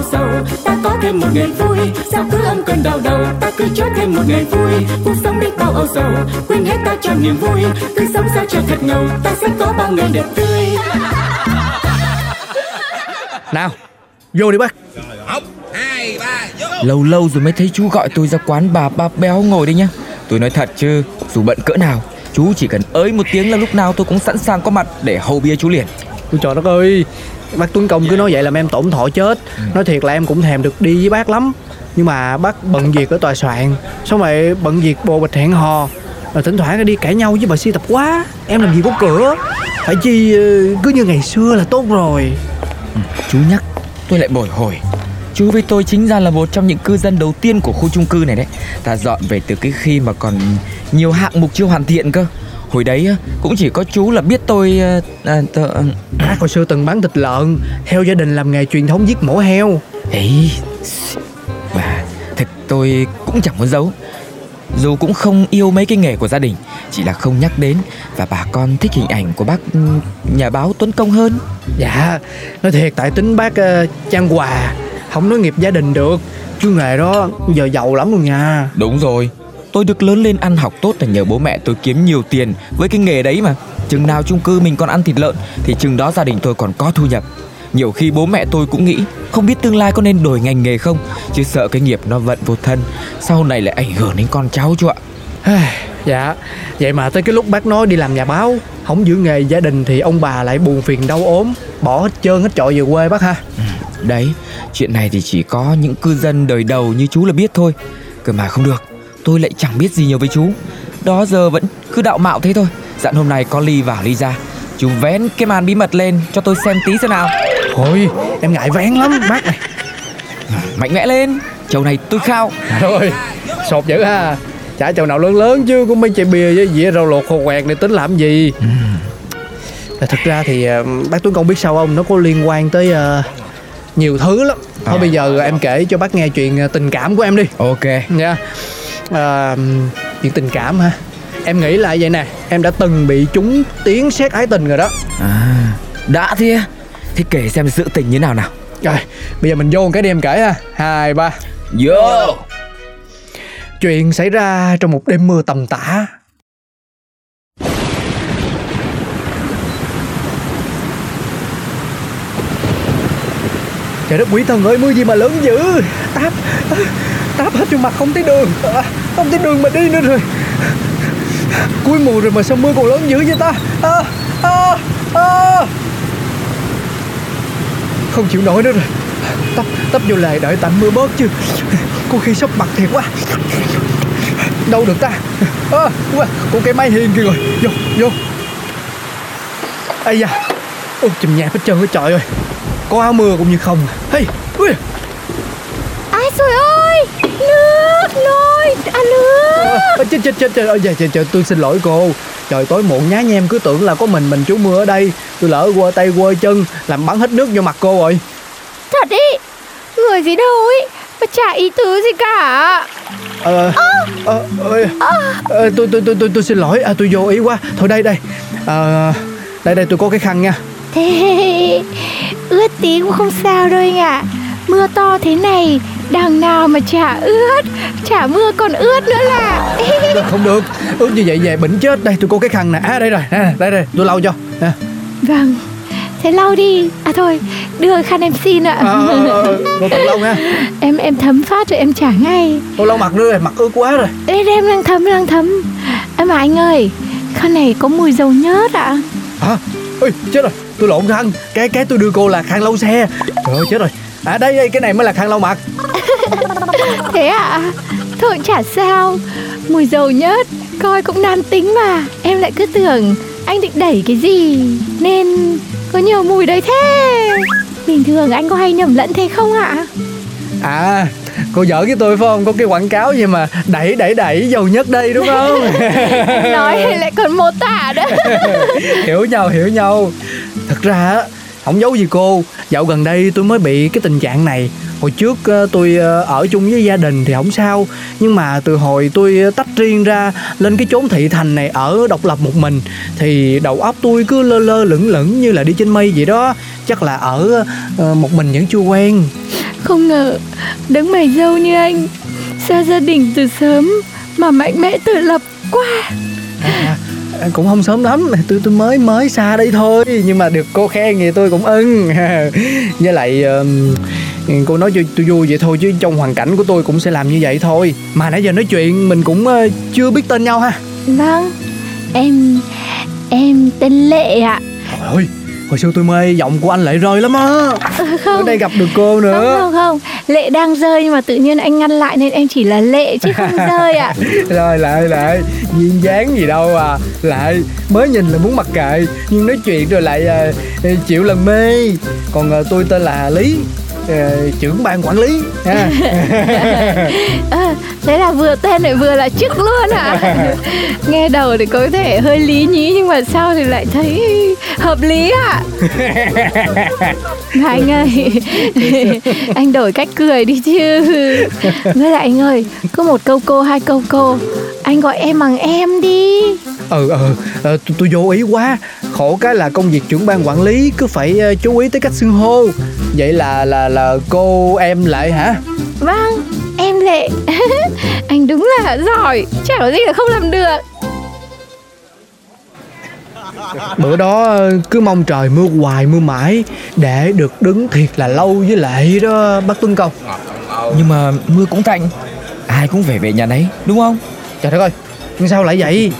âu sầu ta có thêm một ngày vui sao cứ âm cơn đau đầu? Ta cứ cho thêm một ngày vui cuộc sống đi bao âu sầu. Quên hết ta cho niềm vui cứ sống sao cho thật ngầu. Ta sẽ có bao ngày đẹp tươi. Nào, vô đi bác. Một hai ba vô Lâu lâu rồi mới thấy chú gọi tôi ra quán bà ba béo ngồi đây nhá. Tôi nói thật chứ Dù bận cỡ nào Chú chỉ cần ới một tiếng là lúc nào tôi cũng sẵn sàng có mặt Để hầu bia chú liền. Ôi trời đất ơi Bác Tuấn Công cứ nói vậy làm em tổn thọ chết. Nói thiệt là em cũng thèm được đi với bác lắm. Nhưng mà bác bận việc ở tòa soạn Xong rồi bận việc bồ bịch hẹn hò. Rồi thỉnh thoảng đi cãi nhau với bà si tập quá. Em làm gì có cửa? Phải chi ờ, cứ như ngày xưa là tốt rồi. Chú nhắc tôi lại bồi hồi. Chú với tôi chính ra là một trong những cư dân đầu tiên của khu chung cư này đấy. Ta dọn về từ cái khi mà còn nhiều hạng mục chưa hoàn thiện cơ Hồi đấy cũng chỉ có chú là biết tôi ờ, à, tớ, Bác hồi xưa từng bán thịt lợn Theo gia đình làm nghề truyền thống giết mổ heo. Ấy Mà thực tôi cũng chẳng muốn giấu. Dù cũng không yêu mấy cái nghề của gia đình Chỉ là không nhắc đến Và bà con thích hình ảnh của bác ừ, nhà báo Tuấn Công hơn. Dạ Nói thiệt tại tính bác ờ, Trang Hòa Không nói nghiệp gia đình được. Chứ nghề đó giờ giàu lắm luôn nha. Đúng rồi Tôi được lớn lên ăn học tốt là nhờ bố mẹ tôi kiếm nhiều tiền. Với cái nghề đấy mà Chừng nào chung cư mình còn ăn thịt lợn Thì chừng đó gia đình tôi còn có thu nhập. Nhiều khi bố mẹ tôi cũng nghĩ Không biết tương lai có nên đổi ngành nghề không Chứ sợ cái nghiệp nó vận vô thân. Sau này lại ảnh hưởng đến con cháu chú ạ? Dạ. Vậy mà tới cái lúc bác nói đi làm nhà báo Không giữ nghề gia đình thì ông bà lại buồn phiền đau ốm Bỏ hết trơn hết trọi về quê bác ha. Đấy, chuyện này thì chỉ có những cư dân đời đầu như chú là biết thôi. Cơ mà không được, tôi lại chẳng biết gì nhiều với chú. Đó giờ vẫn cứ đạo mạo thế thôi. Dặn hôm nay có ly vào ly ra. Chú vén cái màn bí mật lên cho tôi xem tí xem nào. Thôi em ngại vén lắm bác này. Mạnh mẽ lên, chầu này tôi khao. Rồi sột dữ ha. Chả chầu nào lớn lớn chứ Có mấy chai bia với dĩa rau luộc khô quẹt này tính làm gì? Là Thật ra thì ờ, bác Tuấn Công biết sao không? Nó có liên quan tới ờ, nhiều thứ lắm. Thôi À. bây giờ em kể cho bác nghe chuyện ờ, tình cảm của em đi. Ok, nha à, chuyện tình cảm ha em nghĩ là vậy nè em đã từng bị trúng tiếng xét ái tình rồi đó. À, đã thế Thế kể xem sự tình như nào nào. Rồi bây giờ mình vô một cái đi em kể ha. Hai ba. Yo chuyện xảy ra trong một đêm mưa tầm tã. Trời đất quỷ thần ơi mưa gì mà lớn dữ? Táp táp hết vô mặt không thấy đường. À, không thấy đường mà đi nữa rồi. Cuối mùa rồi mà sao mưa còn lớn dữ vậy ta? À, à, à. không chịu nổi nữa rồi. Tấp tấp vô lề đợi tạnh mưa bớt chứ. Có khi sắp mặt thiệt quá. Đâu được ta? À, qua con cái máy hiên kia rồi. Vô vô. Ây da. Ôi chùm nhạc hết trơn hết trời ơi. Có áo mưa cũng như không à. hey ui. Ai rồi ơi, nước nôi, à nước. À, chết chết chết chết. Ơi dạ, dạ, dạ, tôi xin lỗi cô. Trời tối muộn nhá nhem cứ tưởng là có mình mình trú mưa ở đây. Tôi lỡ quơ tay quơ chân làm bắn hết nước vô mặt cô rồi. Thật ý, người gì đâu ấy Mà chả ý tứ gì cả. Ờ ờ ờ, ờ, tôi tôi tôi tôi tôi xin lỗi. À, tôi vô ý quá. Thôi đây đây. Ờ, đây đây tôi có cái khăn nha. Thế ướt tí cũng không sao đâu anh ạ. Mưa to thế này Đằng nào mà chả ướt Chả mưa còn ướt nữa là. Được không được. Ướt như vậy về bệnh chết. Đây tôi có cái khăn nè. À đây rồi. Nè đây đây. Tôi lau cho. Nè Vâng. Thế lau đi. À thôi đưa khăn em xin ạ. Ờ ờ cô tự lau nha. Em em thấm phát rồi em trả ngay. Cô lau mặt nữa rồi. Mặt ướt quá rồi. Đây em đang thấm đang thấm. À mà anh ơi Khăn này có mùi dầu nhớt ạ. Hả? Ôi chết rồi. Tôi lộn khăn. Cái cái tôi đưa cô là khăn lau xe. Trời ơi chết rồi à đây đây cái này mới là khăn lau mặt. Thế ạ. Thôi chả sao. Mùi dầu nhớt Coi cũng nam tính mà. Em lại cứ tưởng anh định đẩy cái gì Nên có nhiều mùi đấy thế. Bình thường anh có hay nhầm lẫn thế không ạ? À cô giỡn với tôi phải không? Có cái quảng cáo gì mà đẩy đẩy đẩy dầu nhất đây đúng không? Nói thì lại còn mô tả đó hiểu nhau hiểu nhau. Thật ra á không giấu gì cô. Dạo gần đây tôi mới bị cái tình trạng này. Hồi trước ờ, tôi ờ, ở chung với gia đình thì không sao. Nhưng mà từ hồi tôi tách riêng ra lên cái chốn thị thành này ở độc lập một mình thì đầu óc tôi cứ lơ lơ lửng lửng như là đi trên mây vậy đó. Chắc là ở ờ, một mình vẫn chưa quen. Không ngờ Đấng mày dâu như anh Xa gia đình từ sớm Mà mạnh mẽ tự lập quá. À, cũng không sớm lắm. Tôi tôi mới mới xa đây thôi. Nhưng mà được cô khen thì tôi cũng ưng. Với lại ờm, cô nói cho tôi vui vậy thôi chứ trong hoàn cảnh của tôi cũng sẽ làm như vậy thôi. Mà nãy giờ nói chuyện mình cũng ờ, chưa biết tên nhau ha. Vâng. Em Em tên Lệ ạ. Trời ơi hồi xưa tôi mê giọng của anh lại rơi lắm á. Ở Không. Đây gặp được cô Không nữa. Không không Lệ đang rơi nhưng mà tự nhiên anh ngăn lại Nên em chỉ là Lệ chứ không rơi ạ. Rồi lại lại. Duyên dáng gì đâu à. Lại mới nhìn là muốn mặc kệ. Nhưng nói chuyện rồi lại ờ, chịu lần mê. Còn ờ, tôi tên là lý ờ, trưởng ban quản lý. Ha à, Thế là vừa tên lại vừa là chức luôn ạ Nghe đầu thì có thể hơi lý nhí Nhưng mà sau thì lại thấy hợp lý ạ. Mà anh ơi Anh đổi cách cười đi chứ. Với lại anh ơi Có một câu cô hai câu cô. Anh gọi em bằng em đi. Ừ ừ. Tôi, tôi vô ý quá khổ cái là công việc trưởng ban quản lý cứ phải ờ, chú ý tới cách xưng hô. Vậy là là là cô em lại hả? Vâng Em Lệ. Anh đúng là giỏi Chả có gì là không làm được. Bữa đó ờ, cứ mong trời mưa hoài mưa mãi để được đứng thiệt là lâu với lệ đó bác tuân công. Nhưng mà mưa cũng tạnh Ai cũng phải về nhà nấy đúng không? Trời đất ơi nhưng sao lại vậy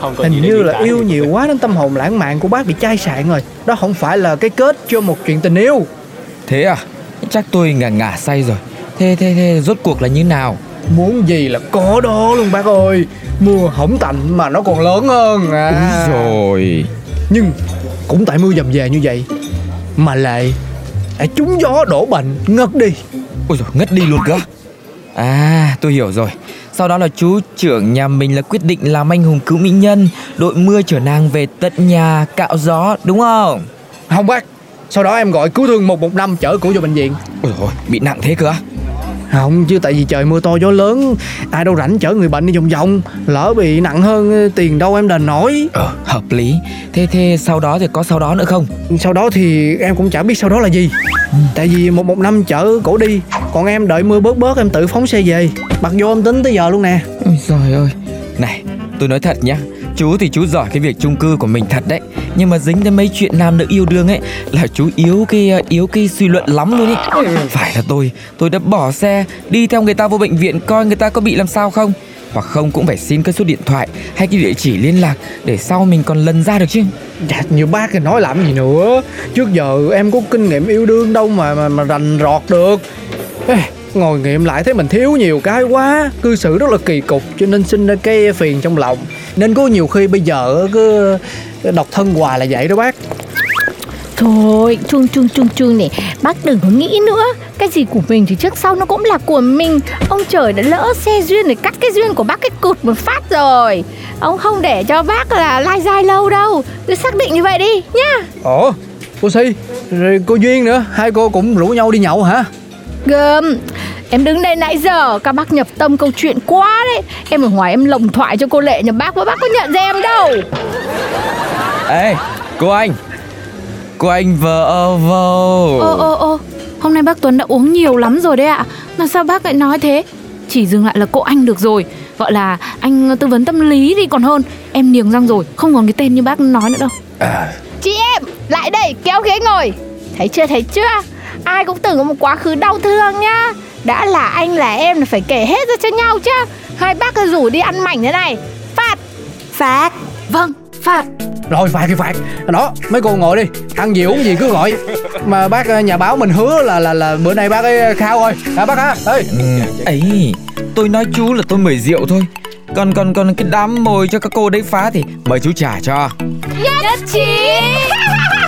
hình như là yêu nhiều quá nên tâm hồn lãng mạn của bác bị chai sạn rồi. Đó không phải là cái kết cho một chuyện tình yêu. Thế à? Chắc tôi ngả ngả say rồi. Thế thế thế rốt cuộc là như nào? Muốn gì là có đó luôn bác ơi. Mưa không tạnh mà nó còn lớn hơn à. Úi rồi nhưng cũng tại mưa dầm về như vậy mà lại lại trúng gió đổ bệnh ngất đi. Ôi rồi ngất đi luôn cơ. À tôi hiểu rồi Sau đó là chú trưởng nhà mình là quyết định làm anh hùng cứu mỹ nhân. Đội mưa chở nàng về tận nhà cạo gió đúng không? Không bác. Sau đó em gọi cứu thương 115 chở cổ vô bệnh viện. Ôi rồi bị nặng thế cơ không chứ tại vì trời mưa to gió lớn ai đâu rảnh chở người bệnh đi vòng vòng. Lỡ bị nặng hơn tiền đâu em đền nổi. Ờ hợp lý. Thế thế sau đó thì có sau đó nữa không? Sau đó thì em cũng chả biết sau đó là gì. Tại vì một một năm chở cổ đi còn em đợi mưa bớt bớt em tự phóng xe về. Mặc vô âm tính tới giờ luôn nè. Ôi trời ơi. Này tôi nói thật nhá. Chú thì chú giỏi cái việc chung cư của mình thật đấy. Nhưng mà dính tới mấy chuyện nam nữ yêu đương ấy Là chú yếu cái ờ, yếu cái suy luận lắm luôn ấy Phải là tôi Tôi đã bỏ xe Đi theo người ta vô bệnh viện Coi người ta có bị làm sao không? Hoặc không cũng phải xin cái số điện thoại Hay cái địa chỉ liên lạc Để sau mình còn lần ra được chứ. Dạ, như bác thì nói làm gì nữa. Trước giờ em có kinh nghiệm yêu đương đâu mà mà, mà rành rọt được Ê, Ngồi nghiệm lại thấy mình thiếu nhiều cái quá. Cư xử rất là kỳ cục Cho nên sinh ra cái phiền trong lòng. Nên có nhiều khi bây giờ cứ độc thân hoài là vậy đó bác. Thôi chuông chuông chuông chuông này Bác đừng có nghĩ nữa. Cái gì của mình thì trước sau nó cũng là của mình. Ông trời đã lỡ xe duyên để cắt cái duyên của bác cái cụt một phát rồi. Ông không để cho bác là lai dai lâu đâu. Cứ xác định như vậy đi nhá. Ủa cô Si Rồi cô Duyên nữa. Hai cô cũng rủ nhau đi nhậu hả Gơm Em đứng đây nãy giờ Các bác nhập tâm câu chuyện quá đấy. Em ở ngoài em lồng thoại cho cô Lệ nhà bác bác có nhận ra em đâu. Ê cô anh. Cô anh vợ vô Ô ô ô Hôm nay bác Tuấn đã uống nhiều lắm rồi đấy ạ. Mà sao bác lại nói thế? Chỉ dừng lại là cô anh được rồi. Gọi là anh tư vấn tâm lý thì còn hơn. Em niềng răng rồi Không còn cái tên như bác nói nữa đâu. Chị em Lại đây kéo ghế ngồi. Thấy chưa thấy chưa Ai cũng từng có một quá khứ đau thương nhá. Đã là anh là em là phải kể hết ra cho nhau chứ. Hai bác cứ rủ đi ăn mảnh thế này. Phạt. Phạt. Vâng phạt. Rồi phạt thì phạt. Đó mấy cô ngồi đi. Ăn gì uống gì cứ gọi. Mà bác ờ, nhà báo mình hứa là là là bữa nay bác ấy khao rồi Hả bác hả? Ê. Ừ, ấy tôi nói chú là tôi mời rượu thôi. Còn còn còn cái đám mồi cho các cô đấy phá thì mời chú trả cho. Nhất trí